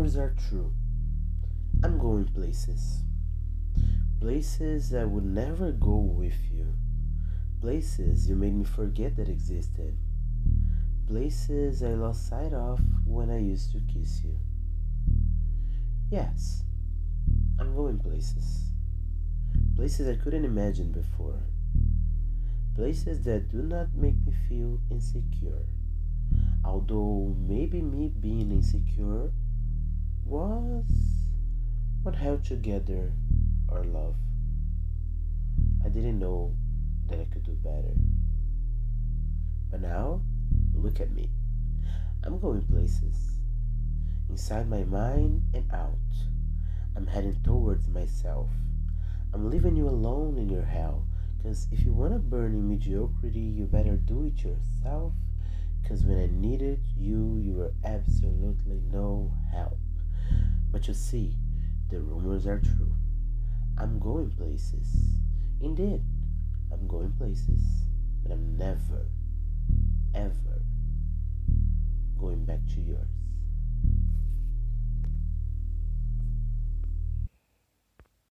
rumors are true. I'm going places. Places I would never go with you. Places you made me forget that existed. Places I lost sight of when I used to kiss you. Yes, I'm going places. Places I couldn't imagine before. Places that do not make me feel insecure. Although maybe me being insecure was what held together our love. I didn't know that I could do better. But now, look at me. I'm going places. Inside my mind and out. I'm heading towards myself. I'm leaving you alone in your hell. Cause if you wanna burn in mediocrity, you better do it yourself. Cause when I needed you, you were absolutely no. But you see, the rumors are true. I'm going places. Indeed, I'm going places. But I'm never, ever going back to yours.